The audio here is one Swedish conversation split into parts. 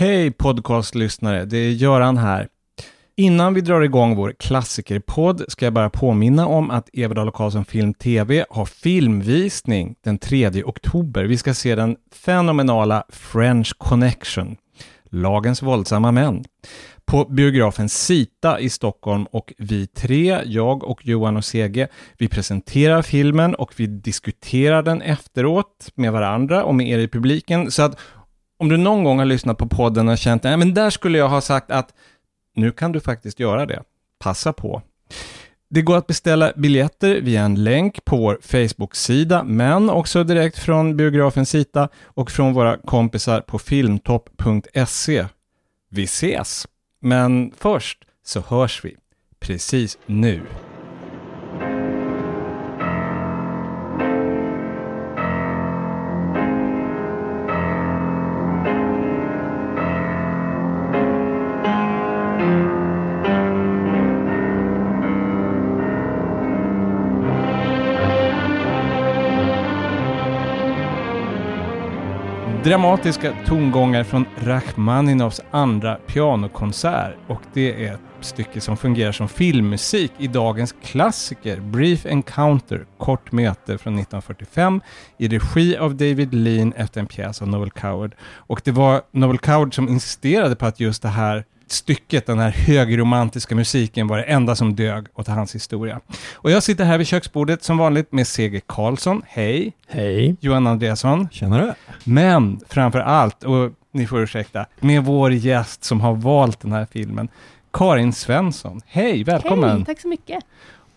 Hej podcastlyssnare, det är Göran här. Innan vi drar igång vår klassikerpodd ska jag bara påminna om att Everdahl Karlsson Film TV har filmvisning den 3 oktober. Vi ska se den fenomenala French Connection, Lagens våldsamma män, på biografen Sita i Stockholm och vi tre, jag och Johan och Sege, vi presenterar filmen och vi diskuterar den efteråt med varandra och med er i publiken. Så att om du någon gång har lyssnat på podden och känt att men där skulle jag ha sagt att nu kan du faktiskt göra det. Passa på. Det går att beställa biljetter via en länk på vår Facebook-sida, men också direkt från biografen Sita och från våra kompisar på filmtopp.se. Vi ses! Men först så hörs vi precis nu. Dramatiska tongångar från Rachmaninovs andra pianokonsert och det är ett stycke som fungerar som filmmusik i dagens klassiker Brief Encounter, kort möte från 1945 i regi av David Lean efter en pjäs av Noel Coward. Och det var Noel Coward som insisterade på att just det här stycket, den här högromantiska musiken, var det enda som dög åt hans historia. Och jag sitter här vid köksbordet som vanligt med Seger Karlsson, hej! Hej! Johan Andreasson. Tjenare! Men framför allt, och ni får ursäkta, med vår gäst som har valt den här filmen, Karin Svensson. Hej, välkommen! Hej, tack så mycket!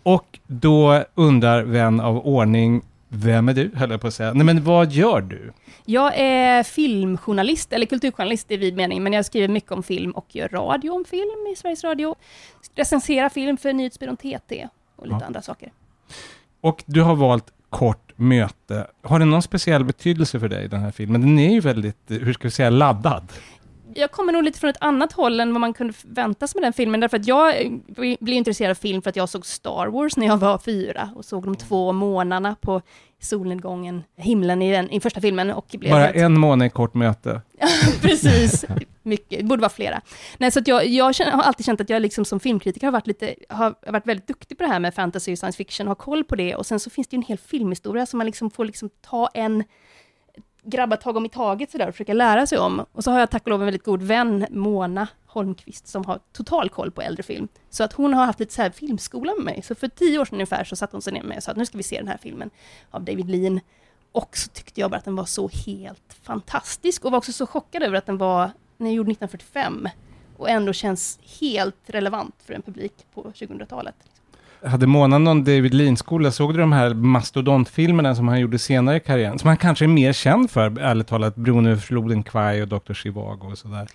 Och då undrar vän av ordning, vem är du, höll jag på att säga. Nej, men vad gör du? Jag är filmjournalist, eller kulturjournalist i vid mening, men jag skriver mycket om film och gör radio om film i Sveriges Radio. Recenserar film för Nyhetsbyrån TT och lite ja. andra saker. Och du har valt Kort möte. Har det någon speciell betydelse för dig, den här filmen? Den är ju väldigt, hur ska vi säga, laddad jag kommer nog lite från ett annat håll än vad man kunde vänta sig med den filmen, därför att jag blev intresserad av film för att jag såg Star Wars när jag var fyra och såg de två månaderna på solnedgången, himlen i, den, i första filmen. Och blev Bara helt... en månad i kort möte. Precis, mycket, det borde vara flera. Nej, så jag, jag känner, har alltid känt att jag liksom som filmkritiker har varit, lite, har varit väldigt duktig på det här med fantasy och science fiction, har koll på det, och sen så finns det ju en hel filmhistoria som man liksom får liksom ta en grabba tag om i taget sådär och försöka lära sig om. Och så har jag tack och lov en väldigt god vän, Mona Holmqvist, som har total koll på äldre film. Så att hon har haft lite så här filmskola med mig. Så för tio år sedan ungefär så satte hon sig ner med mig och sa att nu ska vi se den här filmen av David Lean. Och så tyckte jag bara att den var så helt fantastisk och var också så chockad över att den var, den är gjord 1945 och ändå känns helt relevant för en publik på 2000-talet. Hade Mona någon David Lean-skola? Såg du de här mastodontfilmerna som han gjorde senare i karriären? Som han kanske är mer känd för, ärligt talat, Bron över floden Kwai och Dr. Zhivago och sådär.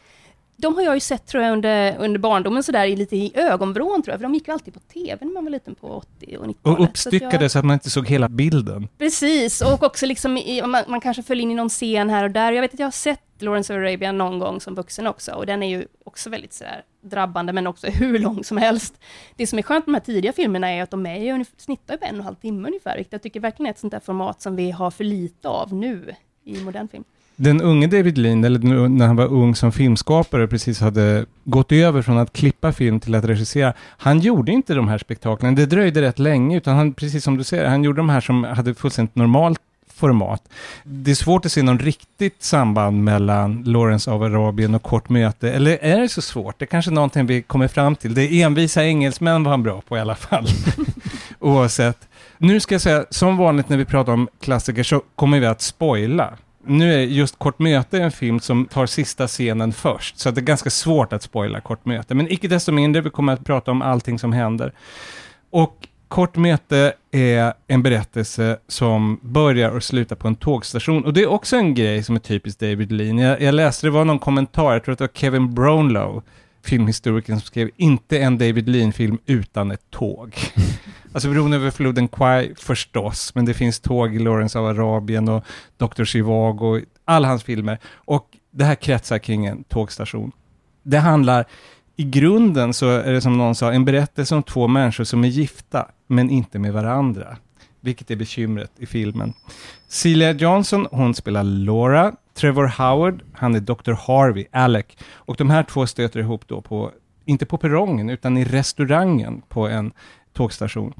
De har jag ju sett tror jag under, under barndomen sådär lite i ögonvrån tror jag, för de gick ju alltid på TV när man var liten på 80 och 90-talet. Och uppstyckade så, jag... så, att man inte såg hela bilden. Precis, och också liksom i, man, man, kanske föll in i någon scen här och där. Jag vet att jag har sett Lawrence of Arabia någon gång som vuxen också, och den är ju också väldigt sådär drabbande, men också hur lång som helst. Det som är skönt med de här tidiga filmerna är att de är ju, snittar på en och en halv timme ungefär, vilket jag tycker verkligen är ett sånt där format som vi har för lite av nu i modern film. Den unge David Lean, eller när han var ung som filmskapare, precis hade gått över från att klippa film till att regissera. Han gjorde inte de här spektaklen. Det dröjde rätt länge, utan han, precis som du säger, han gjorde de här som hade fullständigt normalt format. Det är svårt att se någon riktigt samband mellan Lawrence of Arabien och Kort möte, eller är det så svårt? Det är kanske någonting vi kommer fram till. Det är envisa engelsmän var han bra på i alla fall. Oavsett. Nu ska jag säga, som vanligt när vi pratar om klassiker så kommer vi att spoila. Nu är just Kort möte en film som tar sista scenen först, så det är ganska svårt att spoila Kort möte. Men icke desto mindre, vi kommer att prata om allting som händer. Och Kort möte är en berättelse som börjar och slutar på en tågstation. Och det är också en grej som är typiskt David Lean. Jag, jag läste, det var någon kommentar, jag tror att det var Kevin Brownlow, filmhistorikern, som skrev inte en David Lean-film utan ett tåg. alltså bron över floden Kwai förstås, men det finns tåg i Lawrence av Arabien och Dr. Zhivago, och alla hans filmer. Och det här kretsar kring en tågstation. Det handlar i grunden så är det som någon sa, en berättelse om två människor som är gifta, men inte med varandra. Vilket är bekymret i filmen. Celia Johnson, hon spelar Laura, Trevor Howard, han är Dr. Harvey, Alec. Och de här två stöter ihop då på, inte på perrongen, utan i restaurangen på en tågstation.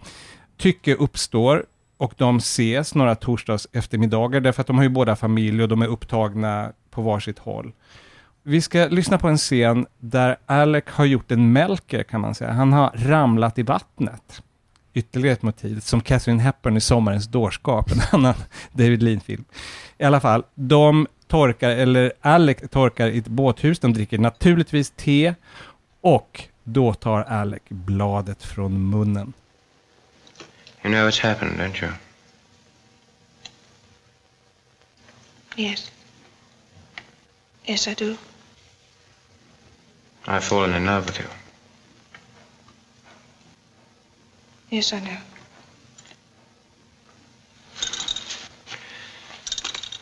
Tycke uppstår och de ses några torsdags eftermiddagar därför att de har ju båda familj och de är upptagna på varsitt håll. Vi ska lyssna på en scen där Alec har gjort en Melker kan man säga. Han har ramlat i vattnet. Ytterligare ett motiv, som Catherine Hepburn i Sommarens dårskap, en annan David Lean-film. I alla fall, de torkar, eller Alec torkar i ett båthus, de dricker naturligtvis te och då tar Alec bladet från munnen. You know what's happened, don't you? Yes. Yes, I do. I've fallen in love with you. Yes, I know.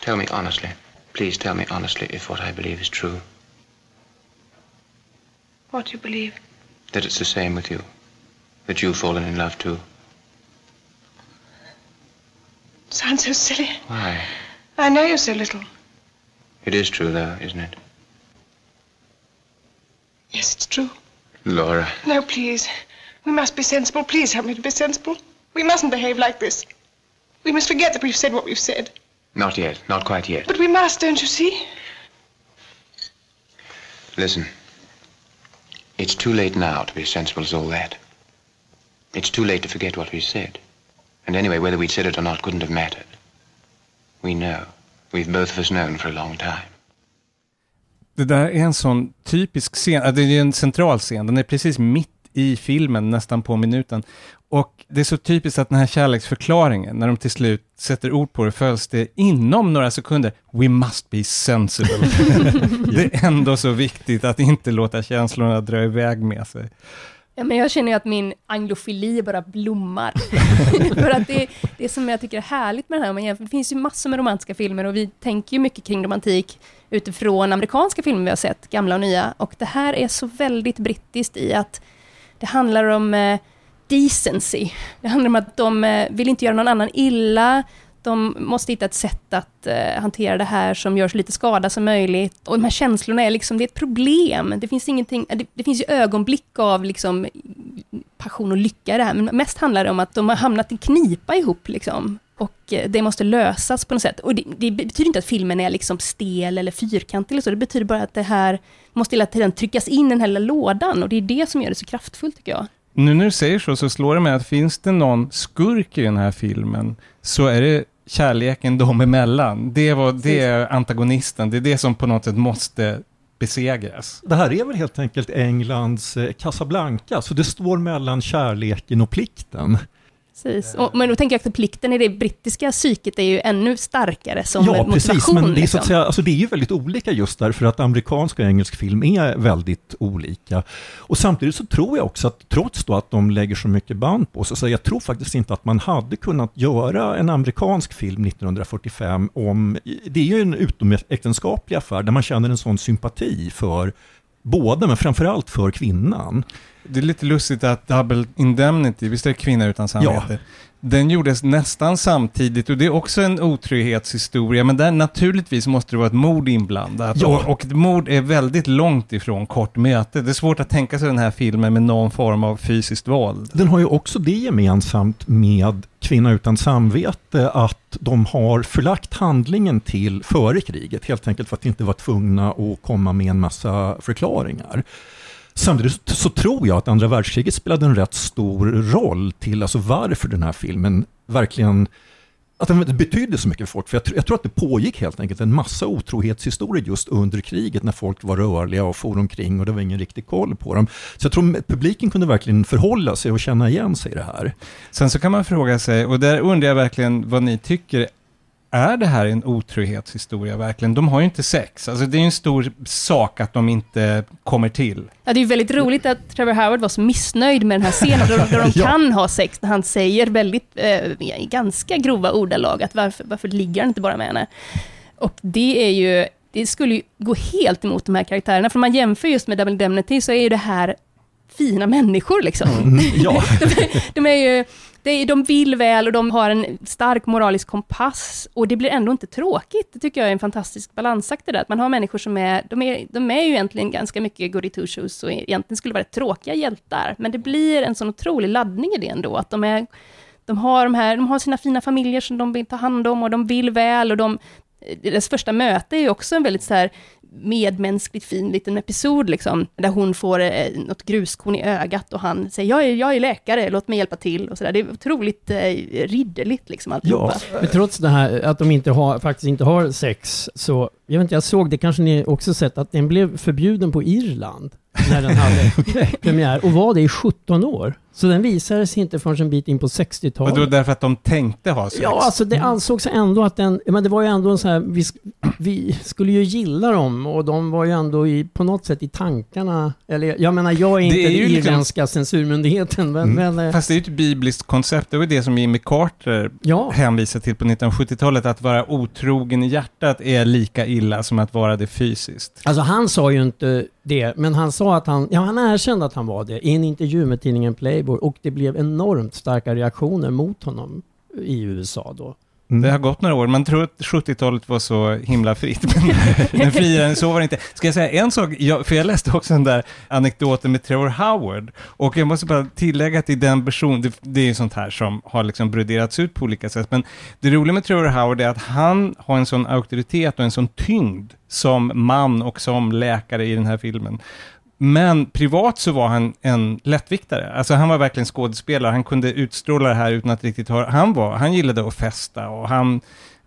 Tell me honestly. Please tell me honestly if what I believe is true. What do you believe? That it's the same with you. That you've fallen in love too. Sounds so silly. Why? I know you so little. It is true, though, isn't it? Yes, it's true. Laura. No, please. We must be sensible. Please help me to be sensible. We mustn't behave like this. We must forget that we've said what we've said. Not yet. Not quite yet. But we must, don't you see? Listen. It's too late now to be as sensible as all that. It's too late to forget what we said. And anyway, whether we'd said it or not couldn't have mattered. We know. We've both of us known for a long time. Det där är en sån typisk scen, det är en central scen, den är precis mitt i filmen, nästan på minuten. Och det är så typiskt att den här kärleksförklaringen, när de till slut sätter ord på det, följs det inom några sekunder. We must be sensible. det är ändå så viktigt att inte låta känslorna dra iväg med sig. Ja, men jag känner ju att min anglofili bara blommar. För att det, det som jag tycker är härligt med det här, man jämför, det finns ju massor med romantiska filmer och vi tänker ju mycket kring romantik utifrån amerikanska filmer vi har sett, gamla och nya. Och det här är så väldigt brittiskt i att det handlar om eh, decency. Det handlar om att de eh, vill inte göra någon annan illa, de måste hitta ett sätt att eh, hantera det här som gör så lite skada som möjligt. Och de här känslorna är liksom, det är ett problem. Det finns ingenting, eh, det, det finns ju ögonblick av liksom passion och lycka i det här, men mest handlar det om att de har hamnat i knipa ihop liksom. Och eh, det måste lösas på något sätt. Och det, det, betyder inte att filmen är liksom stel eller fyrkantig eller så, det betyder bara att det här måste hela tiden tryckas in i den här lilla lådan och det är det som gör det så kraftfullt tycker jag. Nu när du säger så, så slår det mig att finns det någon skurk i den här filmen, så är det kärleken dem emellan. Det, var, det är antagonisten, det är det som på något sätt måste besegras. Det här är väl helt enkelt Englands eh, Casablanca, så det står mellan kärleken och plikten. Precis. Och, men då tänker jag att plikten i det brittiska psyket är ju ännu starkare som ja, motivation. Precis, men det är, så liksom. att säga, alltså det är ju väldigt olika just därför att amerikansk och engelsk film är väldigt olika. Och samtidigt så tror jag också att trots då att de lägger så mycket band på sig, så jag tror faktiskt inte att man hade kunnat göra en amerikansk film 1945 om, det är ju en utomäktenskaplig affär där man känner en sån sympati för båda, men framförallt för kvinnan. Det är lite lustigt att Double Indemnity, visst är det Kvinna utan samvete? Ja. Den gjordes nästan samtidigt och det är också en otrygghetshistoria, men där naturligtvis måste det vara ett mord inblandat. Ja. Och, och mord är väldigt långt ifrån kort möte. Det är svårt att tänka sig den här filmen med någon form av fysiskt våld. Den har ju också det gemensamt med Kvinna utan samvete att de har förlagt handlingen till före kriget, helt enkelt för att inte vara tvungna att komma med en massa förklaringar. Samtidigt så tror jag att andra världskriget spelade en rätt stor roll till alltså varför den här filmen verkligen att den betydde så mycket för folk. För jag, tr- jag tror att det pågick helt enkelt en massa otrohetshistorier just under kriget när folk var rörliga och for omkring och det var ingen riktig koll på dem. Så jag tror publiken kunde verkligen förhålla sig och känna igen sig i det här. Sen så kan man fråga sig, och där undrar jag verkligen vad ni tycker, är det här en otrohetshistoria verkligen? De har ju inte sex. Alltså det är ju en stor sak att de inte kommer till. Ja, det är ju väldigt roligt att Trevor Howard var så missnöjd med den här scenen, där, där de Ja. kan ha sex, när han säger väldigt, eh, ganska grova ordalag, att varför, varför ligger han inte bara med henne? Och det är ju, det skulle ju gå helt emot de här karaktärerna, för om man jämför just med Double Indemnity, så är ju det här fina människor liksom. Mm, ja. de, de, är ju, det är, de vill väl och de har en stark moralisk kompass och det blir ändå inte tråkigt. Det tycker jag är en fantastisk balansakt det där, att man har människor som är, de är, de är ju egentligen ganska mycket goody two shoes och egentligen skulle vara tråkiga hjältar, men det blir en sån otrolig laddning i det ändå, att de är de har, de, här, de har sina fina familjer som de vill ta hand om och de vill väl och de, deras första möte är ju också en väldigt så här medmänskligt fin liten episod, liksom, där hon får eh, något gruskorn i ögat och han säger jag är, jag är läkare, låt mig hjälpa till. Och så där. Det är otroligt eh, ridderligt liksom alltihopa. Ja. Men trots det här att de inte har, faktiskt inte har sex, så, jag vet inte, jag såg, det kanske ni också sett, att den blev förbjuden på Irland när den hade premiär och var det i 17 år. Så den visades inte förrän en bit in på Och det var 60-talet. därför att de tänkte ha sex. Ja, alltså det ansågs ändå att den, men det var ju ändå en så här, vi, vi skulle ju gilla dem och de var ju ändå i, på något sätt i tankarna, eller jag menar jag är inte är ju den liksom- irländska censurmyndigheten, men, Mm. men eh, Fast det är ju ett bibliskt koncept. Det var det som Jimmy Carter ja. hänvisade till på 1970-talet. Att vara otrogen i hjärtat är lika illa som att vara det fysiskt. Alltså han sa ju inte det, men han sa att han, ja han erkände att han var det i en intervju med tidningen Playboy och det blev enormt starka reaktioner mot honom i USA då. Mm. Det har gått några år. Man tror att 70-talet var så himla fritt, men, men friare än så var det inte. Ska jag säga en sak? Jag, för jag läste också den där anekdoten med Trevor Howard. Och jag måste bara tillägga att i den person, det, det är ju sånt här som har liksom broderats ut på olika sätt. Men det roliga med Trevor Howard är att han har en sån auktoritet och en sån tyngd som man och som läkare i den här filmen. Men privat så var han en lättviktare. Alltså han var verkligen skådespelare. Han kunde utstråla det här utan att riktigt höra. Han, var, han gillade att festa och han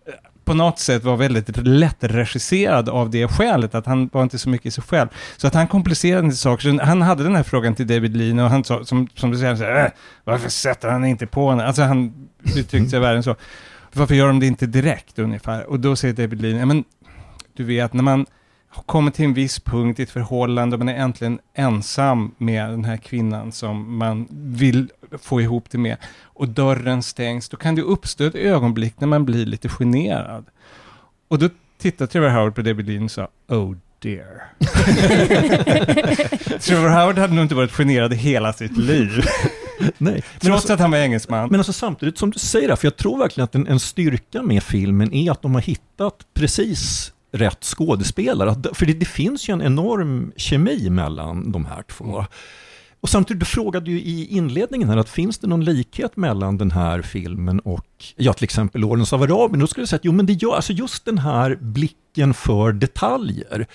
eh, på något sätt var väldigt lättregisserad av det skälet, att han var inte så mycket i sig själv. Så att han komplicerade inte saker. Så han hade den här frågan till David Lean och han sa, som, som du säger, så här, äh, varför sätter han inte på henne? Alltså han uttryckte sig värre än så. Varför gör de det inte direkt ungefär? Och då säger David Lean, ja men du vet, när man har kommit till en viss punkt i ett förhållande och man är äntligen ensam med den här kvinnan som man vill få ihop det med och dörren stängs, då kan det uppstå ett ögonblick när man blir lite generad. Och då tittar Trevor Howard på David Lean och sa Oh dear. Trevor Howard hade nog inte varit generad i hela sitt liv, Nej. Men trots alltså, att han var engelsman. men alltså samtidigt som du säger det, för jag tror verkligen att en, en styrka med filmen är att de har hittat precis rätt skådespelare. För det, det finns ju en enorm kemi mellan de här två. Och samtidigt, du frågade ju i inledningen här att finns det någon likhet mellan den här filmen och, ja till exempel Lawrence av Arabien? Då skulle jag säga att jo men det gör, alltså just den här blicken för detaljer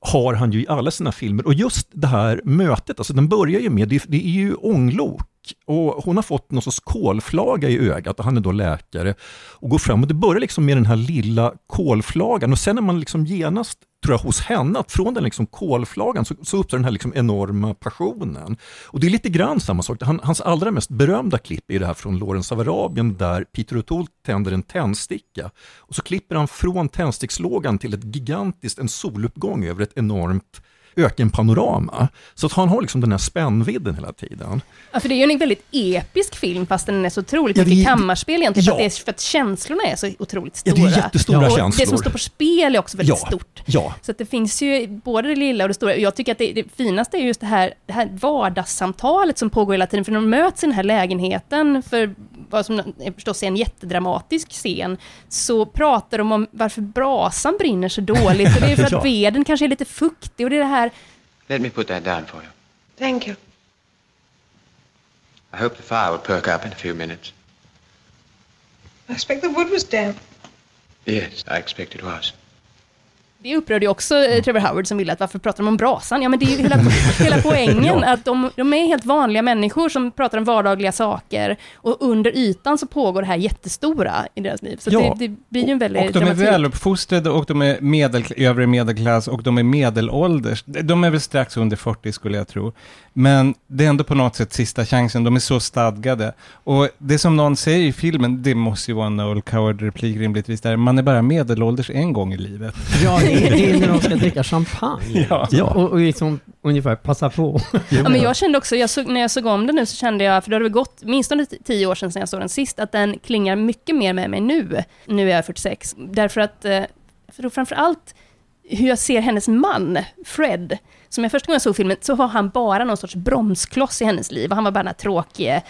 har han ju i alla sina filmer. Och just det här mötet, alltså den börjar ju med, det, det är ju ånglok och hon har fått någon sorts kolflaga i ögat och han är då läkare och går fram och det börjar liksom med den här lilla kolflagan och sen är man liksom genast, tror jag, hos henne, att från den liksom kolflagan så, så uppstår den här liksom enorma passionen. Och det är lite grann samma sak, Han, hans allra mest berömda klipp är det här från Lawrence av Arabien där Peter O'Toole tänder en tändsticka och så klipper han från tändstickslågan till ett gigantiskt, en soluppgång över ett enormt ökenpanorama. Så att han har liksom den här spännvidden hela tiden. Ja, för det är ju en väldigt episk film, fast den är så otroligt Ja, det mycket kammarspel egentligen, Ja. för, att det är, för att känslorna är så otroligt Ja, stora. det är jättestora Ja. känslor. det som står på spel är också väldigt Ja. stort. Ja, Så att det finns ju både det lilla och det stora. Jag tycker att det, det finaste är just det här, det här vardagssamtalet som pågår hela tiden, för när de möts i den här lägenheten, för vad som förstås är en jättedramatisk scen, så pratar de om varför brasan brinner så dåligt, och det är för att veden kanske är lite fuktig, och det är det här Let me put that down for you. Thank you. I hope the fire will perk up in a few minutes. I expect the wood was damp. Yes, I expect it was. Det upprörde ju också eh, Trevor Howard som ville att varför pratar de om brasan? Ja men det är ju hela, hela poängen, att de, de är helt vanliga människor som pratar om vardagliga saker och under ytan så pågår det här jättestora i deras liv. Så Ja. det, det blir ju en väldigt Och de är väluppfostrade och de är medel, övre medelklass och de är medelålders. De är väl strax under 40 skulle jag tro. Men det är ändå på något sätt sista chansen, de är så stadgade. Och det som någon säger i filmen, det måste ju vara en Noel Coward-replik rimligtvis där, man är bara medelålders en gång i livet. Ja, det är, det är när de ska dricka champagne. Ja. Ja. Och, och liksom ungefär passa på. Ja, men jag kände också, jag såg, när jag såg om den nu så kände jag, för det har väl gått minst tio år sedan, sedan jag såg den sist, att den klingar mycket mer med mig nu. Nu är jag 46. Därför att, eh, för framför allt hur jag ser hennes man, Fred, som jag första gången såg filmen, så var han bara någon sorts bromskloss i hennes liv. Han var bara den här tråkige,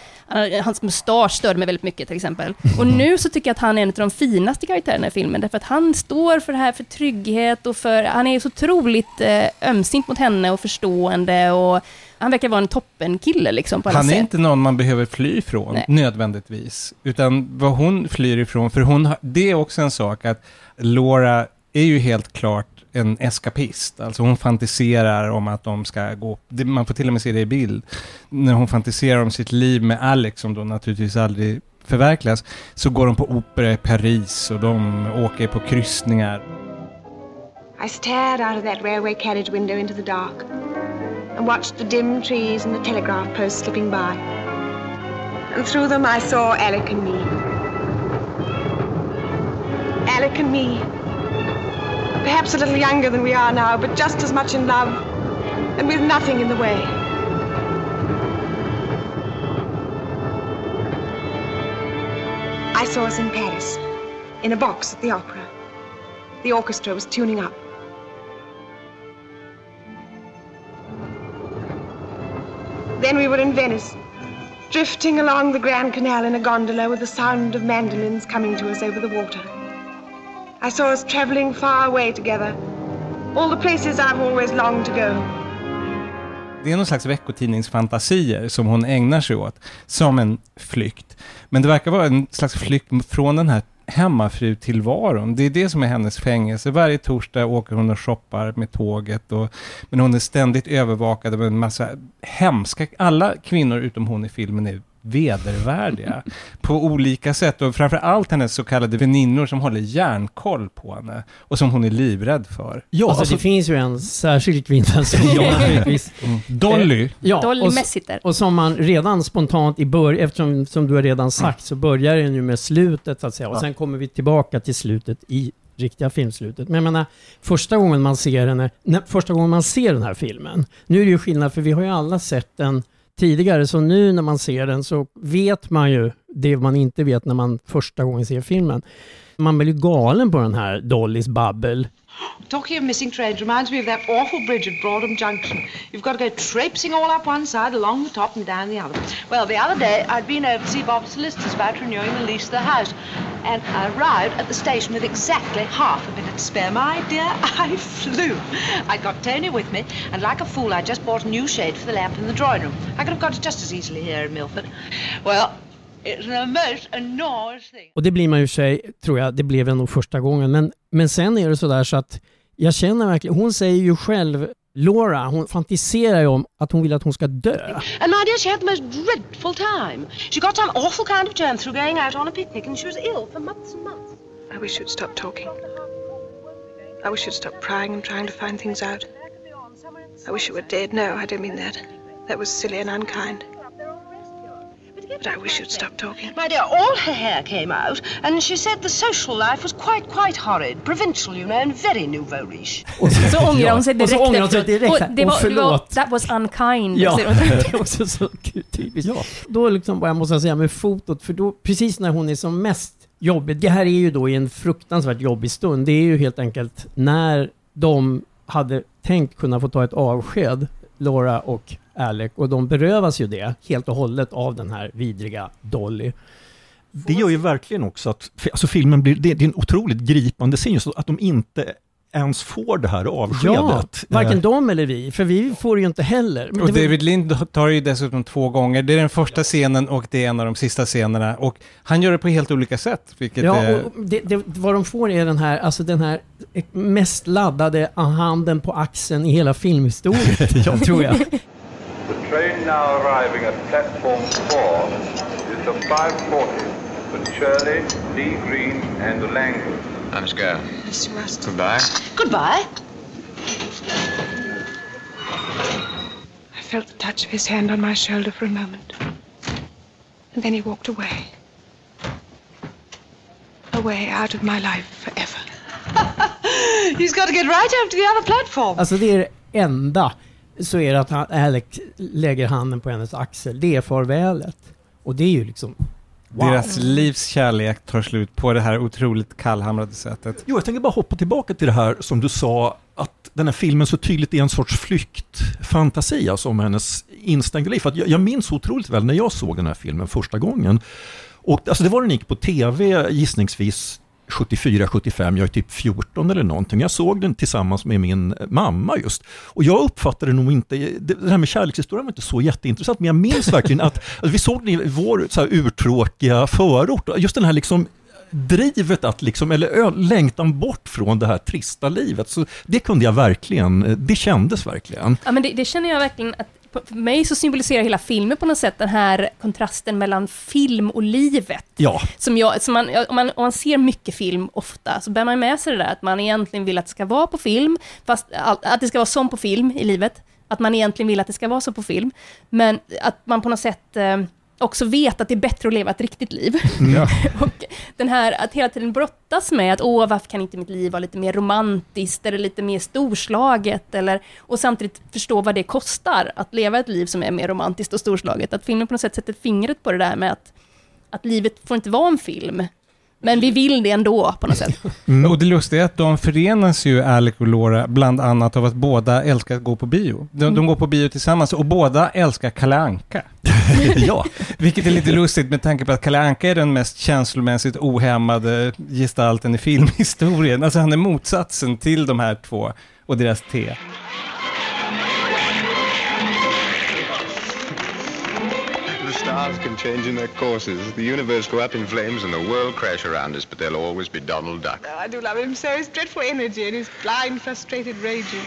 hans mustasch störde mig väldigt mycket till exempel. Och nu så tycker jag att han är en av de finaste karaktärerna i filmen, därför att han står för det här, för trygghet och för, han är så otroligt eh, ömsint mot henne och förstående och han verkar vara en toppenkille liksom på alla Han är sätt. inte någon man behöver fly ifrån, Nej. nödvändigtvis. Utan vad hon flyr ifrån, för hon har, det är också en sak att Laura är ju helt klart en eskapist. Alltså hon fantiserar om att de ska gå, det- man får till och med se det i bild, när hon fantiserar om sitt liv med Alex, som då naturligtvis aldrig förverkligas, så går de på opera i Paris och de åker på kryssningar. I stared out of that railway carriage window into the dark and watched the dim trees and the telegraph posts slipping by. And through them I saw Alec and me. Alec and me. Perhaps a little younger than we are now, but just as much in love and with nothing in the way. I saw us in Paris, in a box at the opera. The orchestra was tuning up. Then we were in Venice, drifting along the Grand Canal in a gondola with the sound of mandolins coming to us over the water. I saw us traveling far away together, all the places I've always longed to go. Det är någon slags veckotidningsfantasier som hon ägnar sig åt, som en flykt. Men det verkar vara en slags flykt från den här hemmafru-tillvaron. Det är det som är hennes fängelse. Varje torsdag åker hon och shoppar med tåget. Och, men hon är ständigt övervakad av en massa hemska... Alla kvinnor utom hon i filmen är vedervärdiga på olika sätt. Och framför allt hennes så kallade väninnor som håller järnkoll på henne och som hon är livrädd för. Ja, alltså, alltså, det finns ju en särskild kvinna som jag naturligtvis... Dolly, Ja, Dolly och, Messiter. och som man redan spontant i början, eftersom som du har redan sagt, så börjar den ju med slutet så att säga. Och Ja. sen kommer vi tillbaka till slutet i riktiga filmslutet. Men jag menar, första gången man ser henne, första gången man ser den här filmen, nu är det ju skillnad för vi har ju alla sett den tidigare, så nu när man ser den så vet man ju det man inte vet när man första gången ser filmen. Man blir ju galen på den här Dollys babbel. Talking of missing trains reminds me of that awful bridge at Broadham Junction. You've got to go traipsing all up one side, along the top and down the other. Well, the other day I'd been over to see Bob's solicitors about renewing the lease of the house, and I arrived at the station with exactly half a minute to spare. My dear, I flew. I got Tony with me, and like a fool, I just bought a new shade for the lamp in the drawing room. I could have got it just as easily here in Milford. Well, thing. Och det blir man ju sig, tror jag, det blev jag nog första gången. Men, men sen är det sådär så att jag känner verkligen, hon säger ju själv, Laura, hon fantiserar ju om att hon vill att hon ska dö. And my dear, she had the most dreadful time. She got some awful kind of germ through going out on a picnic, and she was ill for months and months. I wish you'd stop talking. I wish you'd stop prying and trying to find things out. I wish you were dead. No, I don't mean that. That was silly and unkind. But I wish you'd stop talking. My dear, all her hair came out, and she said the social life was quite, quite horrid. Provincial, you know, and very nouveau riche. Och Så ångrar hon sig och direkt så ångrar hon sig direkt. Och det Och var, det var, förlåt. that was unkind. Ja, det är också så typiskt. Ja. Då liksom, vad jag måste säga med fotot, för då precis när hon är som mest jobbig, det här är ju då i en fruktansvärt jobbig stund, det är ju helt enkelt när de hade tänkt kunna få ta ett avsked, Laura och Alec, och de berövas ju det helt och hållet av den här vidriga Dolly. det gör ju verkligen också att alltså filmen blir, det, det är en otroligt gripande scen, just att de inte ens får det här Ja, avskedet. varken Eh, de eller vi, för vi får det ju inte heller. Men Och det var- David Lind tar ju dessutom två gånger. Det är den första scenen och det är en av de sista scenerna. Och han gör det på helt olika sätt, vilket Ja, är... och det, det, vad de får är den här, alltså den här mest laddade handen på axeln i hela filmhistorien, tror jag. The train now arriving at platform 4 is the 540 for Shirley, Lee Green and Langley. I must go. Yes, you must. Goodbye. Goodbye. I felt the touch of his hand on my shoulder for a moment. And then he walked away. Away out of my life forever. He's got to get right over to the other platform. Alltså det är det enda, så är det att han, Alec lägger handen på hennes axel. Det är farvälet. Och det är ju liksom Wow. Deras livs kärlek tar slut på det här otroligt kallhamrade sättet. Jo, jag tänker bara hoppa tillbaka till det här som du sa, att den här filmen så tydligt är en sorts flyktfantasi, alltså om hennes instängda liv. För att jag, jag minns otroligt väl när jag såg den här filmen första gången. Och, alltså det var den gick på tv gissningsvis 74-75, jag är typ 14 eller någonting. Jag såg den tillsammans med min mamma just. Och jag uppfattade nog inte, det här med kärlekshistorien var inte så jätteintressant, men jag minns verkligen att, att vi såg den i vår så här, urtråkiga förort. Just den här liksom drivet att liksom, eller längtan bort från det här trista livet. Så det kunde jag verkligen, det kändes verkligen. Ja, men det, det känner jag verkligen att för mig så symboliserar hela filmen på något sätt den här kontrasten mellan film och livet. Ja, Som jag, som man, om, man, om man ser mycket film ofta, så bär man med sig det där att man egentligen vill att det ska vara på film, fast att det ska vara som på film i livet. Att man egentligen vill att det ska vara så på film. Men att man på något sätt eh, också vet att det är bättre att leva ett riktigt liv. Ja. och den här att hela tiden brottas med att åh, varför kan inte mitt liv vara lite mer romantiskt eller lite mer storslaget eller och samtidigt förstå vad det kostar att leva ett liv som är mer romantiskt och storslaget. Att filmen på något sätt sätter fingret på det där med att, att livet får inte vara en film. Men vi vill det ändå på något sätt. Och det lustiga är att de förenas ju, Alec och Laura, bland annat av att båda älskar att gå på bio. De, de går på bio tillsammans och båda älskar Kalle Anka. ja. Vilket är lite lustigt med tanke på att Kalle Anka är den mest känslomässigt ohämmade gestalten i filmhistorien. Alltså han är motsatsen till de här två och deras te. Stars can change in their courses, the universe go up in flames, and the world crash around us, but there'll always be Donald Duck. Oh, I do love him so. His dreadful energy and his blind, frustrated raging.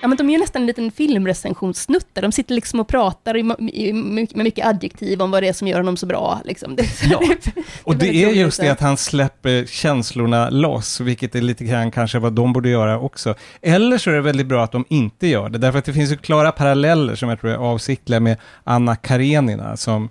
Ja, men de gör nästan en liten filmrecensionssnutt. De sitter liksom och pratar i, i, med mycket adjektiv om vad det är som gör honom så bra. Liksom. Det, Ja. Och det är just det att han släpper känslorna loss, vilket är lite grann kanske vad de borde göra också. Eller så är det väldigt bra att de inte gör det, därför att det finns ju klara paralleller som jag tror är avsiktliga med Anna Karenina, som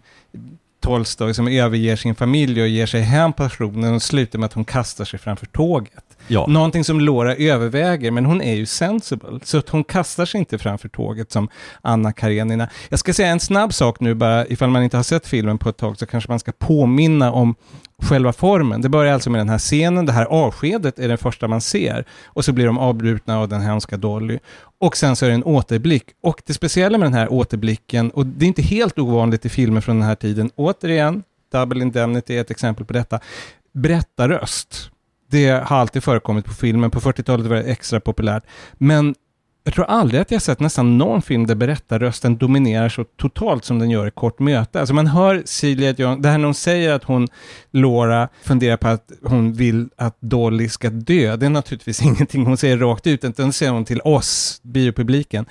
Tolstoj som överger sin familj och ger sig hem på stationen och slutar med att hon kastar sig framför tåget. Ja. Någonting som Laura överväger, men hon är ju sensible, så att hon kastar sig inte framför tåget som Anna Karenina. Jag ska säga en snabb sak nu bara, ifall man inte har sett filmen på ett tag, så kanske man ska påminna om själva formen. Det börjar alltså med den här scenen, det här avskedet är det första man ser, och så blir de avbrutna av den hemska Dolly. Och sen så är det en återblick. Och det speciella med den här återblicken, och det är inte helt ovanligt i filmer från den här tiden, återigen, Double Indemnity är ett exempel på detta, berättarröst. Det har alltid förekommit på filmen, på 40-talet var det extra populärt. Men jag tror aldrig att jag sett nästan någon film där berättarrösten dominerar så totalt som den gör i Kort möte. Alltså man hör Celia Dion, det här när hon säger att hon, Laura, funderar på att hon vill att Dolly ska dö. Det är naturligtvis ingenting hon säger rakt ut, utan det säger hon till oss, biopubliken.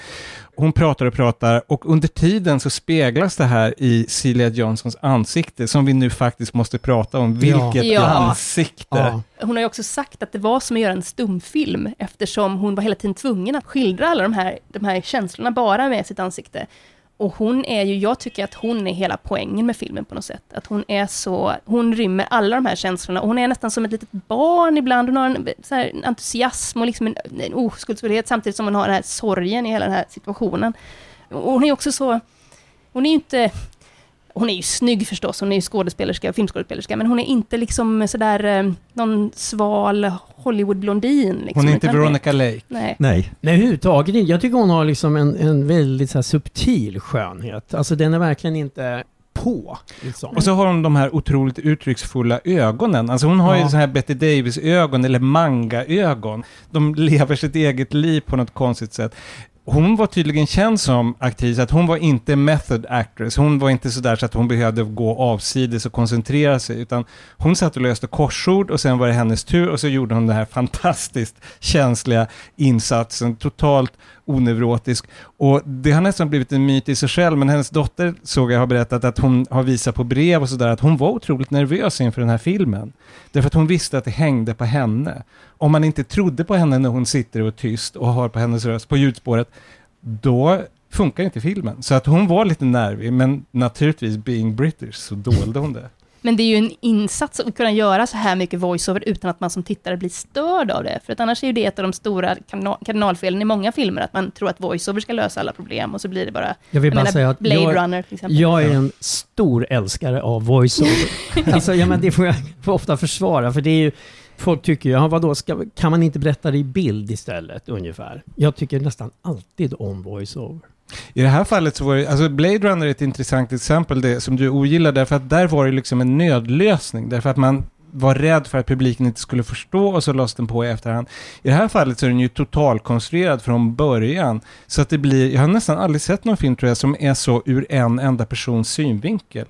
Hon pratar och pratar och under tiden så speglas det här i Celia Johnsons ansikte som vi nu faktiskt måste prata om. Vilket Ja. ansikte! Ja. Hon har ju också sagt att det var som att göra en stumfilm, eftersom hon var hela tiden tvungen att skildra alla de här, de här känslorna bara med sitt ansikte. Och hon är ju, jag tycker att hon är hela poängen med filmen på något sätt. Att hon är så, hon rymmer alla de här känslorna. Och hon är nästan som ett litet barn ibland. Hon har en, så här, entusiasm och liksom en, en oskuldsfullhet samtidigt som hon har den här sorgen i hela den här situationen. Och hon är också så, hon är ju inte, hon är ju snygg förstås, hon är ju skådespelerska, filmskådespelerska, men hon är inte liksom sådär eh, någon sval Hollywood-blondin. Liksom, Hon är inte Veronica Lake. Nej. Nej. Nej, överhuvudtaget inte. Jag tycker hon har liksom en, en väldigt så här subtil skönhet. Alltså den är verkligen inte på. Liksom. Och så har hon de här otroligt uttrycksfulla ögonen. Alltså hon har ju Ja. så här Betty Davis-ögon eller manga-ögon. De lever sitt eget liv på något konstigt sätt. Hon var tydligen känd som aktris, att hon var inte method actress. Hon var inte sådär så att hon behövde gå avsides och koncentrera sig, utan hon satt och löste korsord och sen var det hennes tur och så gjorde hon den här fantastiskt känsliga insatsen, totalt oneurotisk. Och det har nästan blivit en myt i sig själv, men hennes dotter såg jag har berättat att hon har visat på brev och sådär att hon var otroligt nervös inför den här filmen. Därför att hon visste att det hängde på henne. Om man inte trodde på henne när hon sitter och är tyst och hör på hennes röst på ljudspåret, då funkar inte filmen. Så att hon var lite nervig, men naturligtvis being British så dolde hon det. Men det är ju en insats att kunna göra så här mycket voiceover utan att man som tittare blir störd av det. För att annars är ju det ett av de stora kardinalfelen i många filmer, att man tror att voiceover ska lösa alla problem och så blir det bara... Jag vill bara menar, säga att Blade jag, Runner till exempel. jag är en stor älskare av voiceover. alltså, ja, men det får jag får ofta försvara, för det är ju Folk tycker ju, ja, vadå, ska, kan man inte berätta det i bild istället, ungefär? Jag tycker nästan alltid om voiceover. I det här fallet så var det, alltså Blade Runner är ett intressant exempel det som du ogillar därför att där var det liksom en nödlösning därför att man var rädd för att publiken inte skulle förstå och så lades den på i efterhand. I det här fallet så är den ju totalkonstruerad från början. Så att det blir, jag har nästan aldrig sett någon film tror jag som är så ur en enda persons synvinkel.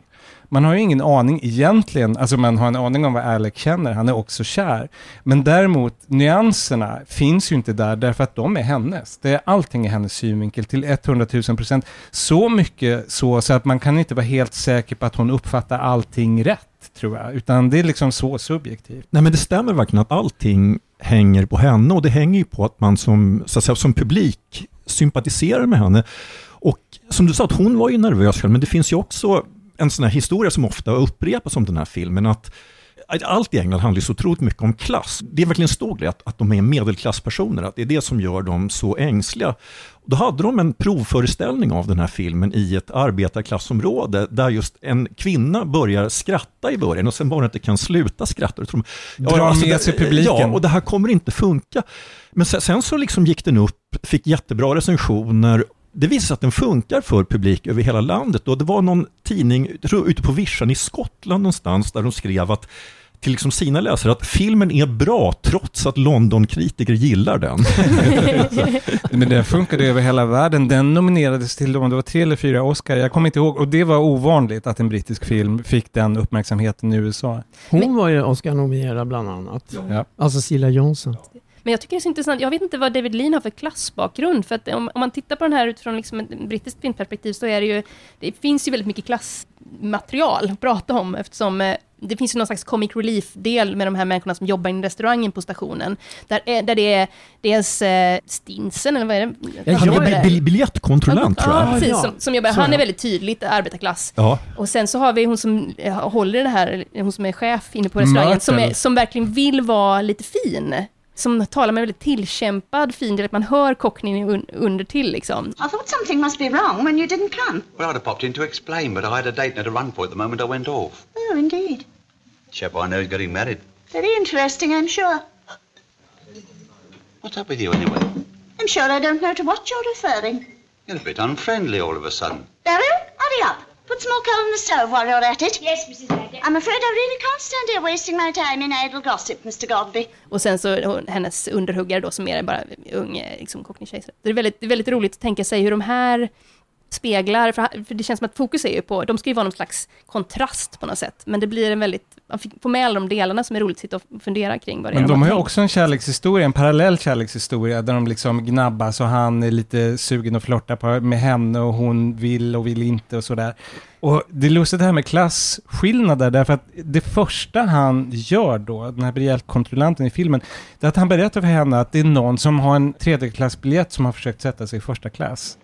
Man har ju ingen aning egentligen, alltså man har en aning om vad Alec känner, han är också kär. Men däremot, nyanserna finns ju inte där därför att de är hennes. Det är, allting är hennes synvinkel till 100 000 procent. Så mycket så, så att man kan inte vara helt säker på att hon uppfattar allting rätt, tror jag. Utan det är liksom så subjektivt. Nej men det stämmer verkligen att allting hänger på henne och det hänger ju på att man som, så att säga, som publik sympatiserar med henne. Och som du sa, att hon var ju nervös själv, men det finns ju också en sån här historia som ofta upprepas om den här filmen, att allt i England handlar så otroligt mycket om klass. Det är verkligen en stor grej att, att de är medelklasspersoner, att det är det som gör dem så ängsliga. Då hade de en provföreställning av den här filmen i ett arbetarklassområde där just en kvinna börjar skratta i början och sen bara inte kan sluta skratta. De, Dra med det- sig publiken. Ja, och det här kommer inte funka. Men sen, sen så liksom gick den upp, fick jättebra recensioner det visade sig att den funkar för publik över hela landet. Och det var någon tidning jag tror, ute på vischan i Skottland någonstans där de skrev att till liksom sina läsare att filmen är bra trots att London-kritiker gillar den. Men den funkade över hela världen. Den nominerades till, om det var tre eller fyra Oscar, jag kommer inte ihåg. Och det var ovanligt att en brittisk film fick den uppmärksamheten i USA. Hon var ju Oscar-nominerad bland annat. Ja. Alltså Cecilia Johnson. Men jag tycker det är så intressant, jag vet inte vad David Lean har för klassbakgrund, för att om, om man tittar på den här utifrån liksom ett brittiskt filmperspektiv så är det ju, det finns ju väldigt mycket klassmaterial att prata om, eftersom eh, det finns ju någon slags comic relief-del med de här människorna som jobbar i restaurangen på stationen, där, är, där det är dels eh, Stinsen, eller vad är det? Ja, Han är är- bil- biljettkontrollant tror Ja, jag. precis, Ja. som, som jobbar, han är väldigt tydligt arbetarklass. Ja. Och sen så har vi hon som eh, håller det här, hon som är chef inne på restaurangen, som, är, som verkligen vill vara lite fin. Som talar med väldigt tillkämpad fin att man hör kockningen un, under till liksom. I thought something must be wrong when you didn't come. Well, I'd have popped in to explain, but I had a date and had to run for it the moment I went off. Oh, indeed. Chap I know is getting married. Very interesting, I'm sure. What's up with you anyway? I'm sure I don't know to what you're referring. You're a bit unfriendly all of a sudden. Up. Put some more coal in the stove while you're at it. Yes, Mrs. Raggett. I'm afraid I really can't stand here wasting my time in idle gossip, Mr. Godby. Och sen så hennes underhuggare då, som är bara ung eh, liksom, cockney-kejsare. Det är väldigt, väldigt roligt att tänka sig hur de här speglar, för, det känns som att fokus är ju på, de ska ju vara någon slags kontrast på något sätt, men det blir en väldigt, man får med alla de delarna som är roligt att sitta och fundera kring vad det är Men de har ju också en kärlekshistoria, en parallell kärlekshistoria, där de liksom gnabbas och han är lite sugen att flörta på, med henne och hon vill och vill inte och sådär. Och det är lustigt det här med klasskillnader, därför att det första han gör då, den här biljettkontrollanten i filmen, det är att han berättar för henne att det är någon som har en tredjeklassbiljett som har försökt sätta sig i första klass.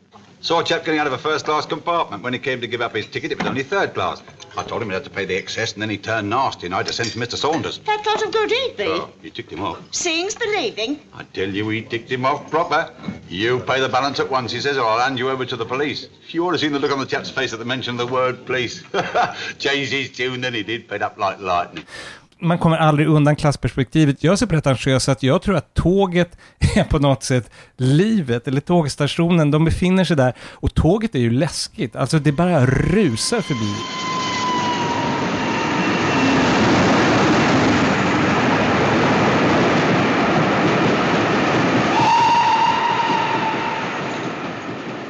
Saw a chap getting out of a first class compartment. When he came to give up his ticket, it was only third class. I told him he'd have to pay the excess, and then he turned nasty, and I had to send for Mr. Saunders. That lot of good he'd be. Oh, he ticked him off. Seeing's believing. I tell you, he ticked him off proper. You pay the balance at once, he says, or I'll hand you over to the police. If you ought to seen the look on the chap's face at the mention of the word police. Changed his tune, then he did, fed up like lightning. Man kommer aldrig undan klassperspektivet. Jag är så pretentiös att jag tror att tåget är på något sätt livet, eller tågstationen, de befinner sig där. Och tåget är ju läskigt, alltså det bara rusar förbi.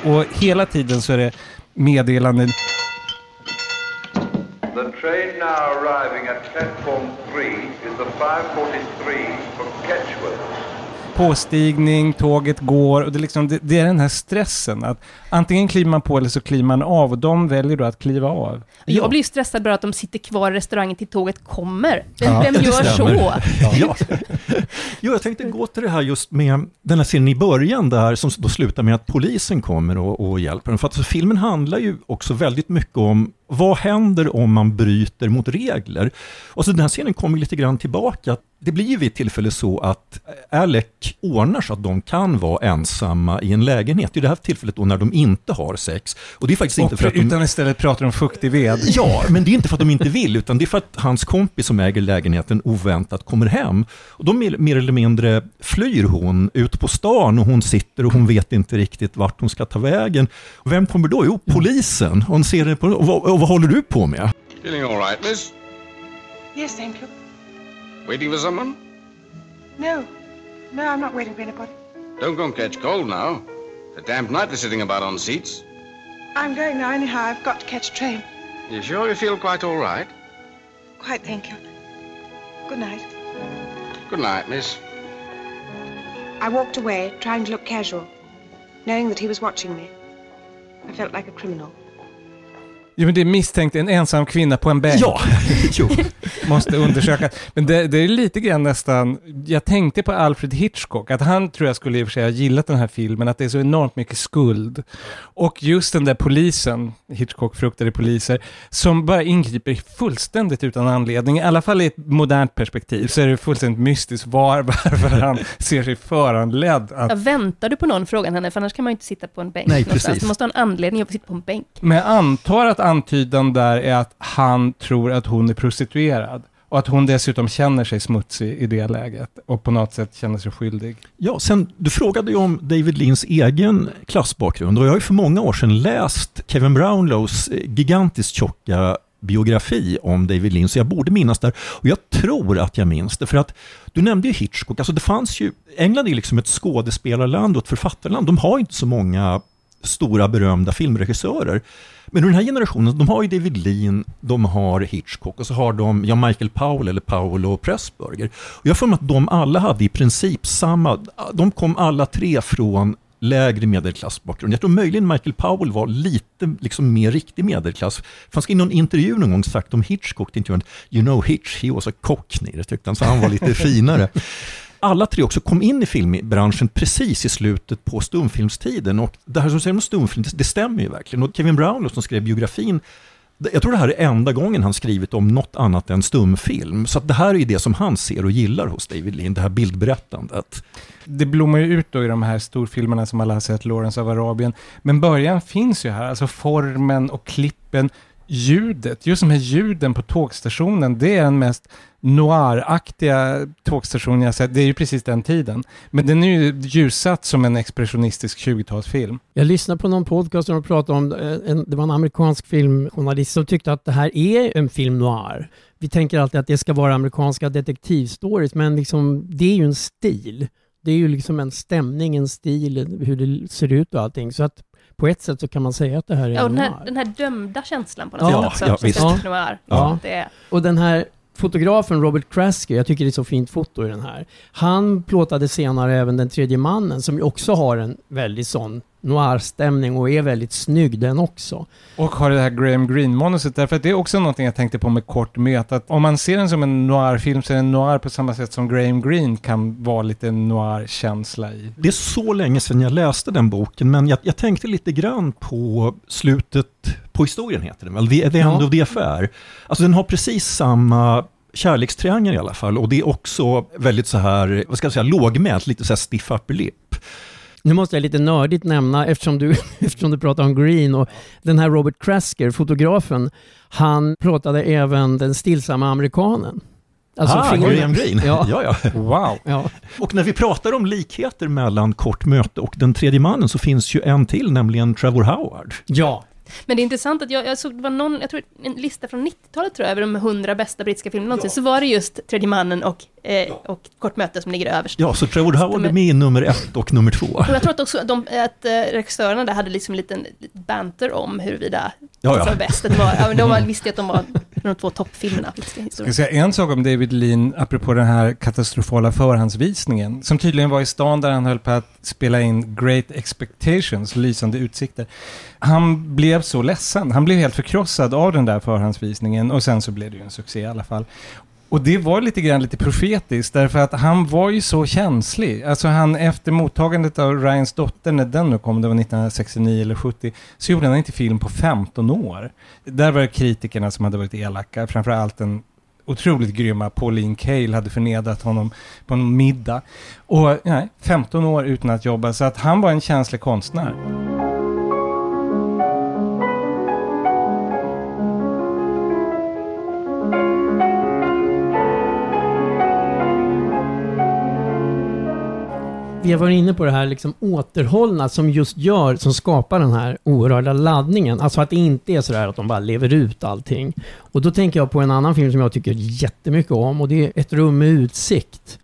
Och hela tiden så är det meddelanden train now arriving at platform 3 is the 543 from Ketchworth. påstigning, tåget går och det är, liksom, det, det är den här stressen att antingen kliver man på eller så kliver man av och de väljer då att kliva av. Jag blir ju stressad bara att de sitter kvar i restaurangen till tåget kommer. Vem, Ja, vem det gör stämmer. så? Ja. Jo, jag tänkte gå till det här just med den här scenen i början där som då slutar med att polisen kommer och, och hjälper dem. För att alltså, filmen handlar ju också väldigt mycket om Vad händer om man bryter mot regler? Och så den här scenen kommer lite grann tillbaka. Det blir vid ett tillfälle så att Alec ordnar så att de kan vara ensamma i en lägenhet. I det här tillfället då när de inte har sex. Och det är faktiskt inte Och för att de... utan istället pratar om fuktig ved. Ja, men det är inte för att de inte vill, utan det är för att hans kompis som äger lägenheten oväntat kommer hem. Och då mer, eller mindre flyr hon ut på stan och hon sitter och hon vet inte riktigt vart hon ska ta vägen. Och vem kommer då? Jo, polisen. Hon ser det på, och, vad, och vad håller du på med? Feeling all right, miss? Yes, thank you. Waiting for someone? No. No, I'm not waiting for anybody. Don't go and catch cold now. It's a damp night they're sitting about on seats. I'm going now anyhow. I've got to catch a train. You sure you feel quite all right? Quite, thank you. Good night. Good night, miss. I walked away, trying to look casual, knowing that he was watching me. I felt like a criminal. Jo, men det är misstänkt en ensam kvinna på en bänk. Ja, jo. Måste undersöka. Men det, det är lite grann nästan, jag tänkte på Alfred Hitchcock, att han tror jag skulle i och för sig ha gillat den här filmen, att det är så enormt mycket skuld. Och just den där polisen, Hitchcock fruktade poliser, som bara ingriper fullständigt utan anledning, i alla fall i ett modernt perspektiv, så är det fullständigt mystiskt var, varför han ser sig föranledd att... Jag väntar du på någon frågan henne, för annars kan man ju inte sitta på en bänk Nej, någonstans. precis. Du måste ha en anledning att sitta på en bänk. Men jag antar att antydan där är att han tror att hon är prostituerad. Och att hon dessutom känner sig smutsig i det läget och på något sätt känner sig skyldig. Ja, sen, du frågade ju om David Lins egen klassbakgrund och jag har ju för många år sedan läst Kevin Brownlows eh, gigantiskt tjocka biografi om David Lin, så jag borde minnas där. Och jag tror att jag minns det, för att du nämnde ju Hitchcock, alltså det fanns ju, England är liksom ett skådespelarland och ett författarland, de har inte så många stora berömda filmregissörer. Men den här generationen, de har ju David Lean, de har Hitchcock och så har de ja, Michael Powell eller Paolo Pressburger. Och jag för mig att de alla hade i princip samma, de kom alla tre från lägre medelklassbakgrund. Jag tror möjligen Michael Powell var lite liksom mer riktig medelklass. Fanns i någon intervju någon gång sagt om Hitchcock, det intervjun, you know Hitch, he was a cockney, det tyckte han, så han var lite finare alla tre också kom in i filmbranschen precis i slutet på stumfilmstiden. Och det här som säger om stumfilm, det, det stämmer ju verkligen. Och Kevin Brownlow som skrev biografin, jag tror det här är enda gången han skrivit om något annat än stumfilm. Så att det här är ju det som han ser och gillar hos David Lean, det här bildberättandet. Det blommar ju ut då i de här storfilmerna som alla har sett, Lawrence av Arabien. Men början finns ju här, alltså formen och klippen, ljudet, just de här ljuden på tågstationen, det är den mest noiraktiga tågstationen jag sett. Det är ju precis den tiden. Men den är ju ljussatt som en expressionistisk 20-talsfilm. Jag lyssnade på någon podcast där de pratade om, eh, en, det var en amerikansk filmjournalist som tyckte att det här är en film noir. Vi tänker alltid att det ska vara amerikanska detektivstories, men liksom, det är ju en stil. Det är ju liksom en stämning, en stil, hur det ser ut och allting. Så att på ett sätt så kan man säga att det här är Ja, och en den här, noir. den här dömda känslan på något Ja, sätt också. ja, som visst. sätter noir. Ja. Det är, Och den här fotografen Robert Krasker, jag tycker det är så fint foto i den här. Han plåtade senare även Den tredje mannen som ju också har en väldigt sån noir-stämning och är väldigt snygg den också. Och har det här Graham Greene-manuset, därför att det är också någonting jag tänkte på med kort möte, att om man ser den som en noir-film så är den noir på samma sätt som Graham Greene kan vara lite noir-känsla i. Det är så länge sedan jag läste den boken, men jag, jag tänkte lite grann på slutet på historien, heter den väl? The, the End Ja. of the Affair. Alltså den har precis samma kärlekstriangel i alla fall och det är också väldigt så här, vad ska jag säga, lågmält, lite så här stiff upper lip. Nu måste jag lite nördigt nämna, eftersom du, eftersom du pratar om Green och den här Robert Krasker, fotografen, han plåtade även Den stillsamma amerikanen. Alltså ah. Graham Greene. Ja. Ja. Ja, Wow. Ja. Och när vi pratar om likheter mellan Kort möte och Den tredje mannen så finns ju en till, nämligen Trevor Howard. ja. men det är intressant att jag, jag såg, det var någon, jag tror en lista från 90-talet tror jag, över de 100 bästa brittiska filmerna någonsin, så var det just Tredje mannen och, eh, och Kort möte som ligger överst. Ja, så Trevor Howard de är- med i nummer ett och nummer två. Och jag tror att också de, att eh, regissörerna där hade liksom en liten banter om huruvida Ja, det ja. var bäst. Det var, ja, de var- visste att de var de två toppfilmerna. Ska säga en sak om David Lean, apropå den här katastrofala förhandsvisningen, som tydligen var i stan där han höll på att spela in Great Expectations, lysande utsikter. Han blev så ledsen, han blev helt förkrossad av den där förhandsvisningen och sen så blev det ju en succé i alla fall. Och det var lite grann lite profetiskt, därför att han var ju så känslig. Alltså han, efter mottagandet av Ryans dotter, när den nu kom, det var 1969 eller 70, så gjorde han inte film på 15 år. Där var det kritikerna som hade varit elaka, framförallt den otroligt grymma Pauline Kael hade förnedrat honom på en middag. Och nej, 15 år utan att jobba, så att han var en känslig konstnär. Vi har varit inne på det här liksom återhållna som just gör, som skapar den här oerhörda laddningen. Alltså att det inte är sådär att de bara lever ut allting. Och då tänker jag på en annan film som jag tycker jättemycket om och det är Ett rum med utsikt.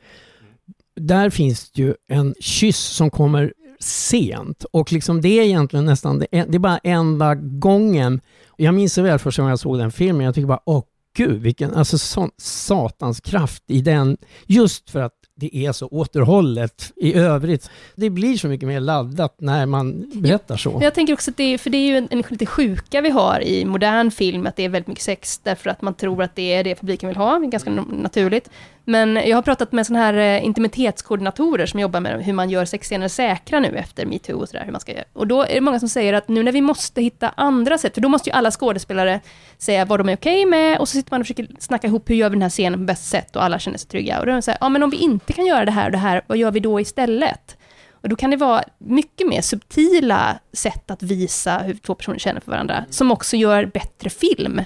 Där finns det ju en kyss som kommer sent och liksom det är egentligen nästan, det är, det är bara enda gången. Jag minns så väl första gången jag såg den filmen, jag tycker bara åh gud, vilken alltså sån satans kraft i den. Just för att det är så återhållet i övrigt. Det blir så mycket mer laddat när man berättar så. Jag tänker också att det är, för det är ju en, en lite sjuka vi har i modern film, att det är väldigt mycket sex, därför att man tror att det är det publiken vill ha, ganska naturligt. Men jag har pratat med sådana här eh, intimitetskoordinatorer som jobbar med hur man gör sexscener säkra nu efter metoo och sådär, hur man ska göra. Och då är det många som säger att nu när vi måste hitta andra sätt, för då måste ju alla skådespelare säga vad de är okej okay med, och så sitter man och försöker snacka ihop hur gör vi den här scenen på bästa sätt, och alla känner sig trygga. Och då är det så här, ja men om vi inte kan göra det här och det här, vad gör vi då istället? Och då kan det vara mycket mer subtila sätt att visa hur två personer känner för varandra, som också gör bättre film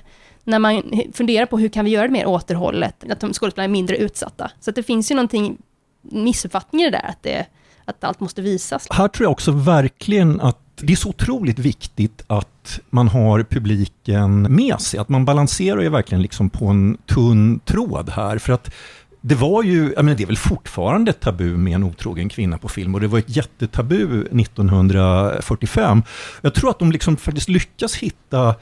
när man funderar på hur kan vi göra det mer återhållet, att de skådespelarna är mindre utsatta. Så att det finns ju någonting, missuppfattning i det där, att, det, att allt måste visas. Här tror jag också verkligen att det är så otroligt viktigt att man har publiken med sig, att man balanserar ju verkligen liksom på en tunn tråd här. För att det var ju, jag menar, det är väl fortfarande ett tabu med en otrogen kvinna på film och det var ett jättetabu 1945. Jag tror att de liksom faktiskt lyckas hitta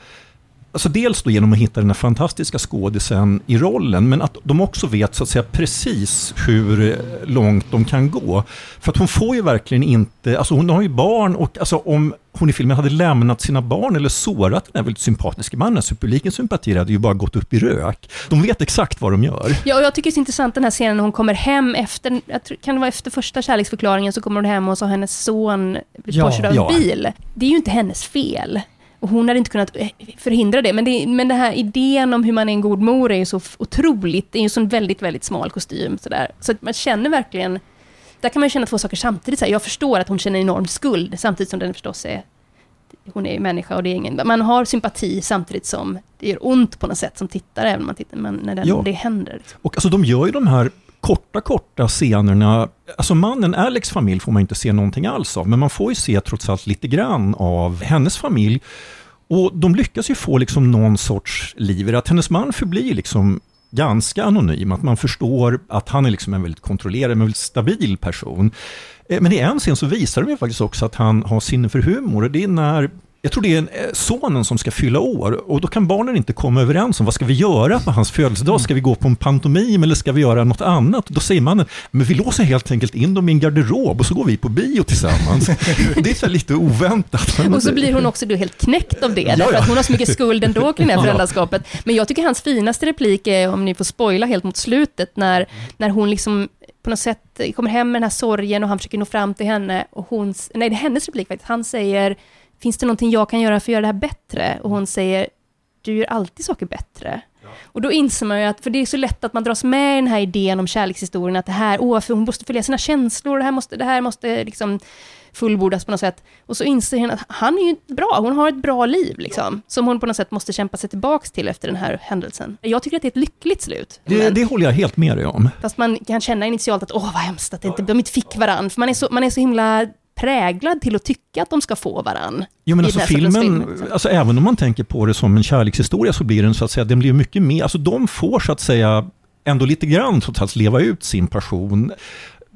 Alltså dels då genom att hitta den här fantastiska skådisen i rollen, men att de också vet så att säga precis hur långt de kan gå. För att hon får ju verkligen inte, alltså hon har ju barn och alltså om hon i filmen hade lämnat sina barn eller sårat den här väldigt sympatiska mannen, så publikens sympatier hade ju bara gått upp i rök. De vet exakt vad de gör. Ja, och jag tycker det är intressant den här scenen när hon kommer hem efter, jag tror, kan det vara efter första kärleksförklaringen, så kommer hon hem och så har hennes son blivit ja, påkörd av ja. bil. Det är ju inte hennes fel. Och hon hade inte kunnat eh, förhindra det. Men, det, men den här idén om hur man är en god mor är ju så otroligt, det är ju en sån väldigt, väldigt smal kostym. Så att man känner verkligen, där kan man känna två saker samtidigt. Så jag förstår att hon känner enorm skuld, samtidigt som den förstås är, hon är människa och det är ingen, man har sympati samtidigt som det gör ont på något sätt som tittare, även om man tittar, men när den, ja. det händer. Liksom. Och alltså de gör ju de här korta, korta scenerna. Alltså mannen, Alex familj får man inte se någonting alls av, men man får ju se trots allt lite grann av hennes familj. Och de lyckas ju få liksom någon sorts liv i det, att hennes man förblir liksom ganska anonym, att man förstår att han är liksom en väldigt kontrollerad, men väldigt stabil person. Eh, men i en scen så visar de ju faktiskt också att han har sinne för humor, och det är när jag tror det är eh, sonen som ska fylla år och då kan barnen inte komma överens om vad ska vi göra på hans födelsedag? Ska vi gå på en pantomim eller ska vi göra något annat? Då säger mannen, men vi låser helt enkelt in dem i en garderob och så går vi på bio tillsammans. det är så lite oväntat. Och så blir hon också då helt knäckt av det, ja, därför att hon har så mycket skuld ändå kring det här föräldraskapet. Men jag tycker hans finaste replik är, om ni får spoila helt mot slutet, när, när hon liksom på något sätt kommer hem med den här sorgen och han försöker nå fram till henne och hon, nej det är hennes replik faktiskt, han säger finns det någonting jag kan göra för att göra det här bättre? Och hon säger, du gör alltid saker bättre. Ja. Och då inser man ju att, för det är så lätt att man dras med i den här idén om kärlekshistorien, att det här, åh, för hon måste följa sina känslor, det här måste, det här måste liksom fullbordas på något sätt. Och så inser hon att han är ju bra, hon har ett bra liv, liksom, som hon på något sätt måste kämpa sig tillbaka till efter den här händelsen. Jag tycker att det är ett lyckligt slut. Det, det håller jag helt med dig om. Fast man kan känna initialt att, åh vad hemskt att inte, de inte fick varandra, för man är så, man är så himla präglad till att tycka att de ska få varann. Jo men alltså filmen, film, alltså även om man tänker på det som en kärlekshistoria så blir den så att säga, den blir mycket mer, alltså de får så att säga ändå lite grann trots allt leva ut sin passion.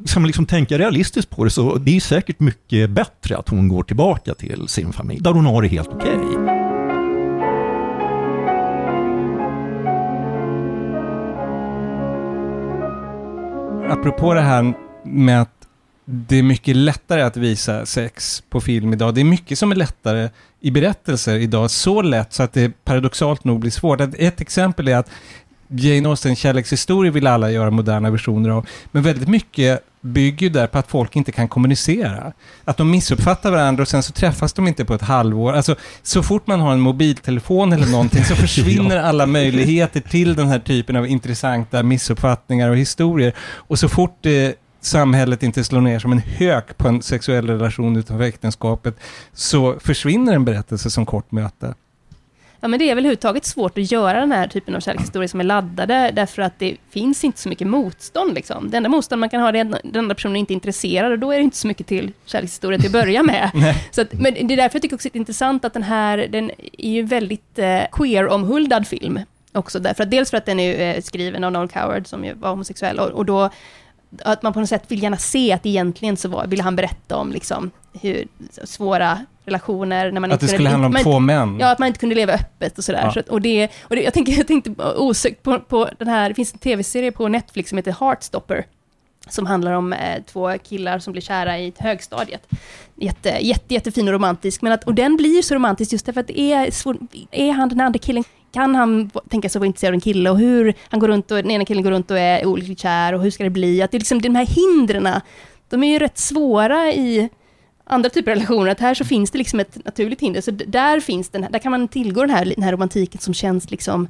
Ska man liksom tänka realistiskt på det så det är säkert mycket bättre att hon går tillbaka till sin familj, där hon har det helt okej. Okay. Apropå det här med att det är mycket lättare att visa sex på film idag. Det är mycket som är lättare i berättelser idag. Så lätt så att det paradoxalt nog blir svårt. Ett exempel är att Jane Austen kärlekshistoria vill alla göra moderna versioner av. Men väldigt mycket bygger ju där på att folk inte kan kommunicera. Att de missuppfattar varandra och sen så träffas de inte på ett halvår. Alltså, så fort man har en mobiltelefon eller någonting så försvinner alla möjligheter till den här typen av intressanta missuppfattningar och historier. Och så fort eh, samhället inte slår ner som en hök på en sexuell relation utanför äktenskapet så försvinner en berättelse som kort möte. Ja, men det är väl överhuvudtaget svårt att göra den här typen av kärlekshistorier som är laddade, därför att det finns inte så mycket motstånd. Liksom. Det enda motstånd man kan ha är att den andra personen inte är intresserad, och då är det inte så mycket till kärlekshistoria till att börja med. så att, men det är därför jag tycker också det är intressant att den här, den är ju väldigt eh, queer-omhuldad film. Också därför att dels för att den är eh, skriven av Noel Coward, som ju var homosexuell, och, och då att man på något sätt vill gärna se att egentligen så var, ville han berätta om liksom hur svåra relationer. När man att inte det skulle handla om man, två män? Ja, att man inte kunde leva öppet och sådär. Ja. Så och det, och det, jag, tänker, jag tänkte osökt på, på den här, det finns en tv-serie på Netflix som heter Heartstopper, som handlar om eh, två killar som blir kära i högstadiet. Jätte, jätte, jättefin och romantisk, men att, och den blir så romantisk just därför att det är svår, är han den andra killen, kan han tänka sig att vara intresserad av en kille? Och hur han går runt och den ena killen går runt och är olyckligt kär och hur ska det bli? Att det är liksom de här hindren, de är ju rätt svåra i andra typer av relationer, att här så finns det liksom ett naturligt hinder, så där finns den där kan man tillgå den här, den här romantiken som känns liksom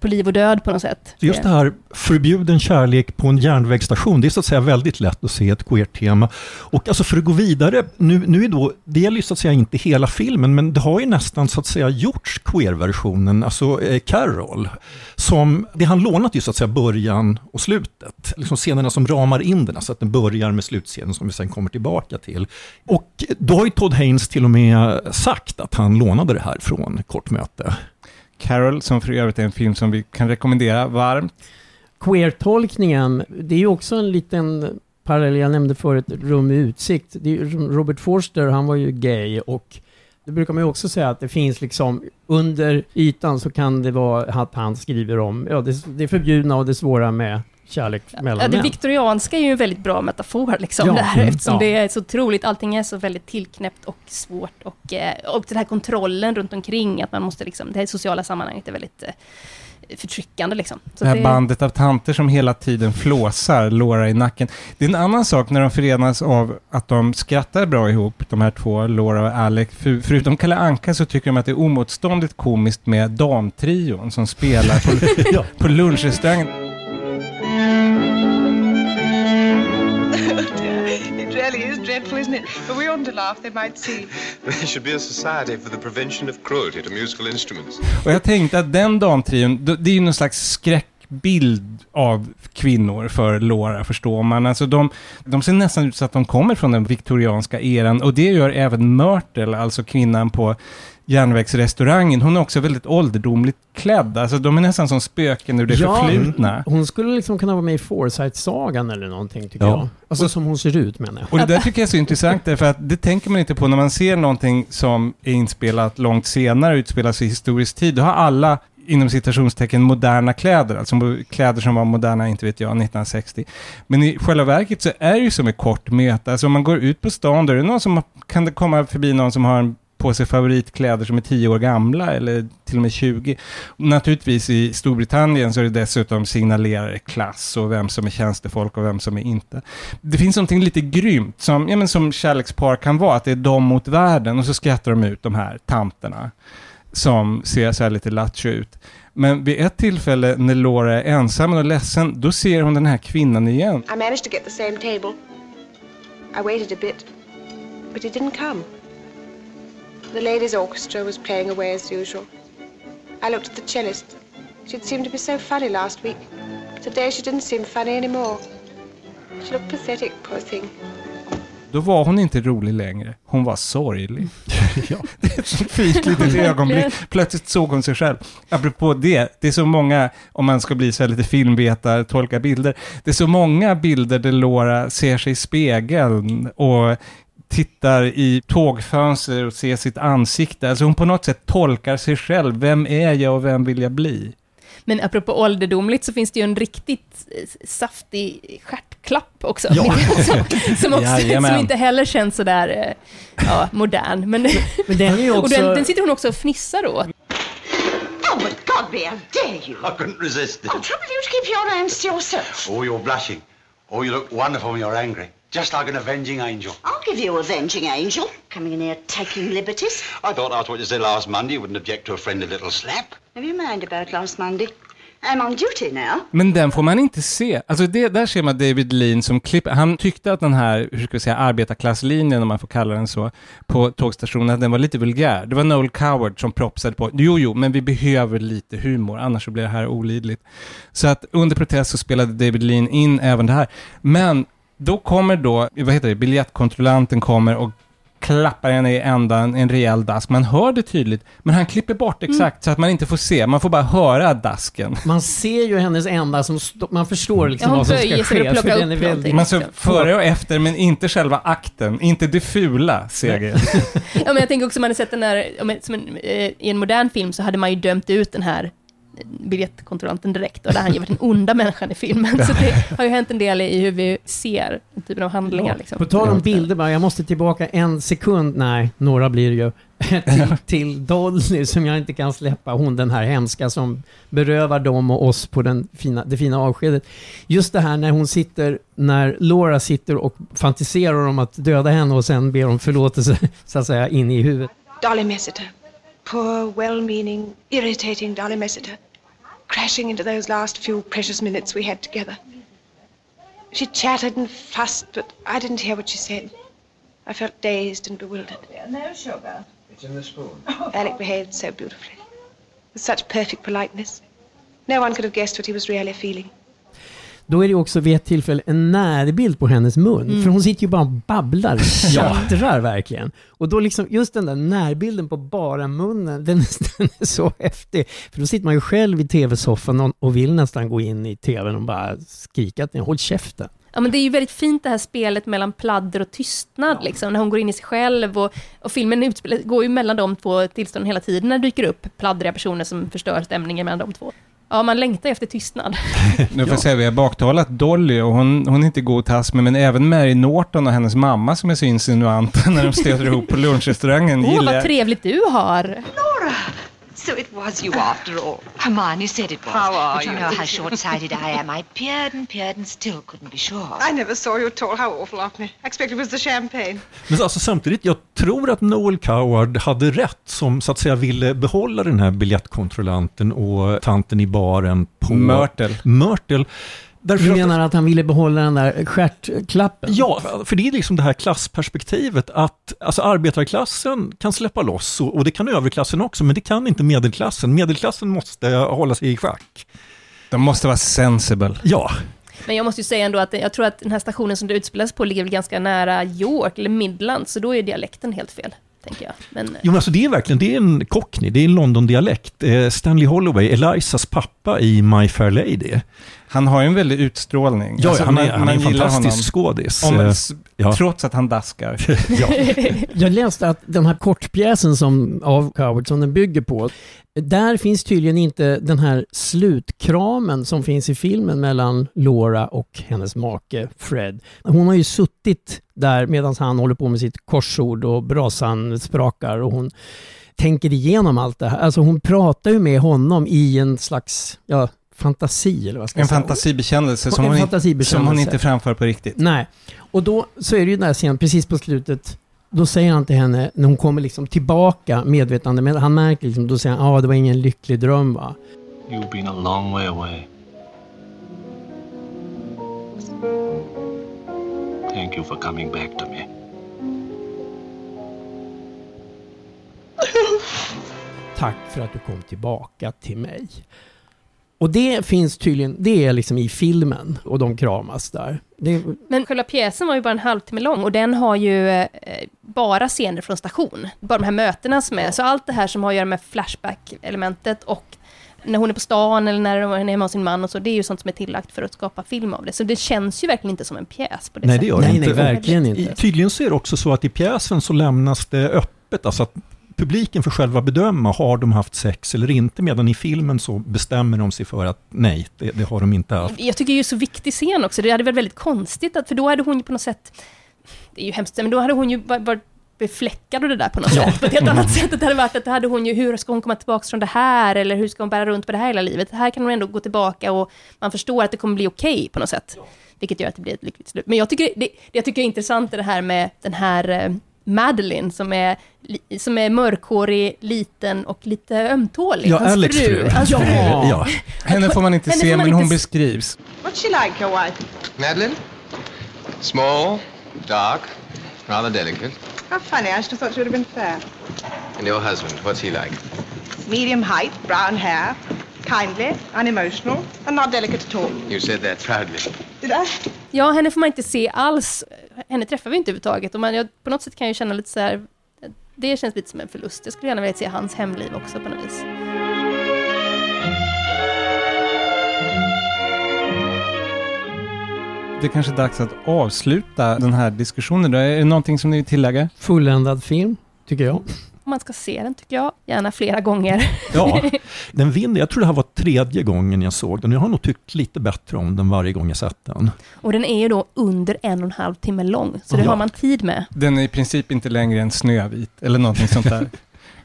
på liv och död på något sätt. Just det här förbjuden kärlek på en järnvägsstation, det är så att säga väldigt lätt att se ett queer-tema. Och alltså för att gå vidare, nu, nu är då, det gäller ju så att säga inte hela filmen, men det har ju nästan så att säga gjorts queer-versionen, alltså eh, Carol, som, det han lånat ju så att säga början och slutet, liksom scenerna som ramar in den, så att den börjar med slutscenen som vi sen kommer tillbaka till. Och då har ju Todd Haynes till och med sagt att han lånade det här från Kort möte. Carol, som för övrigt är en film som vi kan rekommendera varmt. Queer-tolkningen, det är ju också en liten parallell, jag nämnde förut, Rum med utsikt. Det är, Robert Forster, han var ju gay och det brukar man ju också säga att det finns liksom under ytan så kan det vara att han skriver om ja, det, det förbjudna och det svåra med kärlek mellan Ja, det män. viktorianska är ju en väldigt bra metafor, liksom, Ja, där, mm, eftersom ja. det är så otroligt, allting är så väldigt tillknäppt och svårt, och, eh, och den här kontrollen runt omkring, att man måste liksom, det här sociala sammanhanget är väldigt eh, förtryckande. Liksom. Så det här det- bandet av tanter som hela tiden flåsar Laura i nacken. Det är en annan sak när de förenas av att de skrattar bra ihop, de här två, Laura och Alec. För, förutom Kalle Anka så tycker de att det är omotståndigt komiskt med damtrion som spelar på, på lunchrestaurangen. Isn't it? But we oughtn't to laugh, they might see. There should be a society for the prevention of cruelty to musical instruments. Och jag tänkte att den damtrion, det är ju någon slags skräckbild av kvinnor för Laura, förstår man. Alltså de, de ser nästan ut så att de kommer från den viktorianska eran och det gör även Myrtle, alltså kvinnan på järnvägsrestaurangen. Hon är också väldigt ålderdomligt klädd. Alltså de är nästan som spöken ur det förflutna. Hon skulle liksom kunna vara med i Foresight-sagan eller någonting tycker Ja. jag. Alltså som hon ser ut menar jag. Och det där tycker jag är så intressant, därför att det tänker man inte på när man ser någonting som är inspelat långt senare, utspelas i historisk tid. Då har alla inom citationstecken moderna kläder, alltså kläder som var moderna, inte vet jag, 1960. Men i själva verket så är det ju som ett kort möte. Alltså om man går ut på stan, då är det någon som kan det komma förbi någon som har en på sig favoritkläder som är 10 år gamla eller till och med 20. Naturligtvis i Storbritannien så är det dessutom signalerar klass och vem som är tjänstefolk och vem som är inte. Det finns någonting lite grymt som, ja, men som kärlekspar kan vara, att det är de mot världen och så skrattar de ut de här tanterna som ser så här lite lattjo ut. Men vid ett tillfälle när Laura är ensam och ledsen, då ser hon den här kvinnan igen. I managed to get the same table. I waited a bit, but it didn't come. The ladies' orchestra was playing away as usual. I looked at the cellist. She'd seemed to be so funny last week. Today she didn't seem funny anymore. She looked pathetic, poor thing. Då var hon inte rolig längre. Hon var sorglig. Det är ett så fint litet ögonblick. Plötsligt såg hon sig själv. Apropå det, det är så många, om man ska bli så här lite filmvetare, tolka bilder. Det är så många bilder där Laura ser sig i spegeln och tittar i tågfönster och ser sitt ansikte. Alltså hon på något sätt tolkar sig själv. Vem är jag och vem vill jag bli? Men apropå ålderdomligt så finns det ju en riktigt eh, saftig stjärtklapp också. Ja. som, som, också som inte heller känns sådär eh, ja, modern. Men, Men den är ju och också- den, den sitter hon också och fnissar åt. Albert Godby, how dare you? I couldn't resist it. I'll trouble you to keep your hands to yourself. Oh, you're blushing. Oh, you look wonderful when you're angry. Just like an avenging angel. I'll give you avenging angel. Coming in here taking liberties. I thought after what you said last Monday, you wouldn't object to a friendly little slap. Never you mind about last Monday. I'm on duty now. Men den får man inte se. Alltså det, där ser man David Lean som klipper. Han tyckte att den här, hur ska vi säga, arbetarklasslinjen, om man får kalla den så, på tågstationen, att den var lite vulgär. Det var Noel Coward som propsade på, jo, jo, men vi behöver lite humor, annars så blir det här olidligt. Så att under protest så spelade David Lean in även det här. Men då kommer då, vad heter det, biljettkontrollanten kommer och klappar henne i ändan, en rejäl dask. Man hör det tydligt, men han klipper bort exakt så att man inte får se. Man får bara höra dasken. Man ser ju hennes ända som man förstår liksom Ja, vad som ska ske. för den är väldigt... Man ser före och efter, men inte själva akten. Inte det fula, CG. Ja, men jag tänker också, om man hade sett den här, som en, eh, i en modern film så hade man ju dömt ut den här biljettkontrollanten direkt och där han ju varit den onda människan i filmen. Så det har ju hänt en del i hur vi ser den typen av handlingar. Liksom. På tal om bilder bara, jag måste tillbaka en sekund, nej, några blir det ju, till, till Dolly som jag inte kan släppa. Hon den här hemska som berövar dem och oss på den fina, det fina avskedet. Just det här när hon sitter, när Laura sitter och fantiserar om att döda henne och sen ber om förlåtelse, så att säga, in i huvudet. Dolly Messiter. Poor, well-meaning, irritating Dolly Messiter. Crashing into those last few precious minutes we had together. She chattered and fussed, but I didn't hear what she said. I felt dazed and bewildered. No sugar. It's in the spoon. Oh, Alec behaved so beautifully. With such perfect politeness. No one could have guessed what he was really feeling. Då är det också vid ett tillfälle en närbild på hennes mun. Mm. För hon sitter ju bara och babblar, tjattrar verkligen. Och då liksom, just den där närbilden på bara munnen, den, den är så häftig. För då sitter man ju själv i tv-soffan och, och vill nästan gå in i tvn och bara skrika att håll käften. Ja, men det är ju väldigt fint det här spelet mellan pladder och tystnad, liksom, när hon går in i sig själv och, och filmen utspelar, går ju mellan de två tillstånden hela tiden när det dyker upp pladdriga personer som förstör stämningen mellan de två. Ja, man längtar efter tystnad. Nu får jag säga, vi har baktalat Dolly och hon, hon är inte god tass med, men även Mary Norton och hennes mamma som är så insinuanta när de stöter ihop på lunchrestaurangen Åh, gillar vad trevligt du har! Laura! So it was you after all. Hermione said it was. How are but you you? know how short-sighted I am. I peered and peered and still couldn't be sure. I never saw you at all. How awful of me. I expect it was the champagne. Men alltså samtidigt, jag tror att Noel Coward hade rätt som så att säga ville behålla den här biljettkontrollanten och tanten i baren på Mörtel. Mörtel. Därför Du menar att han ville behålla den där stjärtklappen? Ja, för det är liksom det här klassperspektivet att alltså arbetarklassen kan släppa loss och, och det kan överklassen också, men det kan inte medelklassen. Medelklassen måste hålla sig i schack. De måste vara sensible. Ja, Men jag måste ju säga ändå att jag tror att den här stationen som det utspelas på ligger väl ganska nära York, eller Midland, så då är dialekten helt fel, tänker jag. Men, jo, men alltså det är verkligen det är en cockney, det är en London-dialekt. Eh, Stanley Holloway, Elisas pappa i My Fair Lady. Han har ju en väldig utstrålning. Ja, Alltså, han är, man- han är en fantastisk honom. skådis. Om, ja. Trots att han daskar. Jag läste att den här kortpjäsen som, av Coward som den bygger på, där finns tydligen inte den här slutkramen som finns i filmen mellan Laura och hennes make Fred. Hon har ju suttit där medan han håller på med sitt korsord och brasan sprakar och hon tänker igenom allt det här. Alltså hon pratar ju med honom i en slags ja, fantasi eller vad ska jag En säga? fantasibekännelse som, En hon, fantasibekännelse. som hon inte framför på riktigt. Nej. Och då så är det ju den här scenen precis på slutet. Då säger han till henne, när hon kommer liksom tillbaka medvetande, men han märker liksom, då säger han, ja ah, det var ingen lycklig dröm va. You've been a long way away. Thank you for coming back to me. Tack för att du kom tillbaka till mig. Och det finns tydligen, det är liksom i filmen och de kramas där. Det, men själva pjäsen var ju bara en halvtimme lång och den har ju eh, bara scener från station. Bara de här mötena som är. Så allt det här som har att göra med Flashback-elementet och när hon är på stan eller när hon är hemma hos sin man och så, det är ju sånt som är tillagt för att skapa film av det. Så det känns ju verkligen inte som en pjäs på det Nej, sättet. det gör det Nej, inte. nej, verkligen inte. Tydligen så är det också så att i pjäsen så lämnas det öppet, alltså att publiken får själva bedöma, har de haft sex eller inte, medan i filmen så bestämmer de sig för att nej, det, det har de inte haft. Jag tycker det är ju så viktig scen också. Det hade varit väldigt konstigt, att, för då hade hon ju på något sätt, det är ju hemskt, men då hade hon ju varit befläckad och det där på något sätt. På ett helt annat sätt. Det hade varit att det hade hon ju, hur ska hon komma tillbaka från det här? Eller hur ska hon bära runt på det här hela livet? Här kan hon ändå gå tillbaka och man förstår att det kommer bli okej okay på något sätt. Vilket gör att det blir ett lyckligt slut. Men jag tycker, det, det jag tycker är intressant är det här med den här eh, Madeline som är, som är mörkhårig, liten och lite ömtålig. Ja, hans Alex fru. Hans ja. fru. Ja. Henne får man inte Henne se, man men hon inte... beskrivs. What's she like, your wife? Madeline? Small, dark, rather delicate. How funny, I should have thought she would have been fair. And your husband, what's he like? Medium height, brown hair, kindly, unemotional, and not delicate at all. You said that proudly. Did I? Ja, henne får man inte se alls. Henne träffar vi inte överhuvudtaget. Och man, jag, på något sätt kan jag känna lite så här, det känns lite som en förlust. Jag skulle gärna vilja se hans hemliv också på något vis. Det är kanske är dags att avsluta den här diskussionen. Är det någonting som ni vill tillägga? Fulländad film, tycker jag man ska se den tycker jag, gärna flera gånger. Ja, den vinner. Jag tror det här var tredje gången jag såg den. Jag har nog tyckt lite bättre om den varje gång jag sett den. Och den är ju då under en och en halv timme lång, så det ja. har man tid med. Den är i princip inte längre än Snövit, eller någonting sånt där.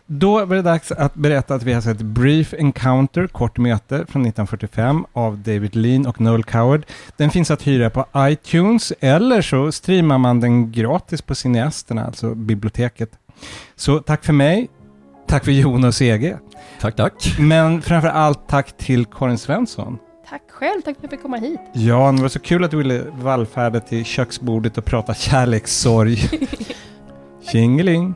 Då var det dags att berätta att vi har sett Brief Encounter, kort möte, från 1945 av David Lean och Noel Coward. Den finns att hyra på iTunes, eller så streamar man den gratis på Cineasterna, alltså biblioteket. Så tack för mig. Tack för Jonas Ege. Tack, tack. Men framför allt tack till Karin Svensson. Tack själv, tack för att jag fick komma hit. Ja, det var så kul att du ville vallfärda till köksbordet och prata kärlekssorg. Tjingeling!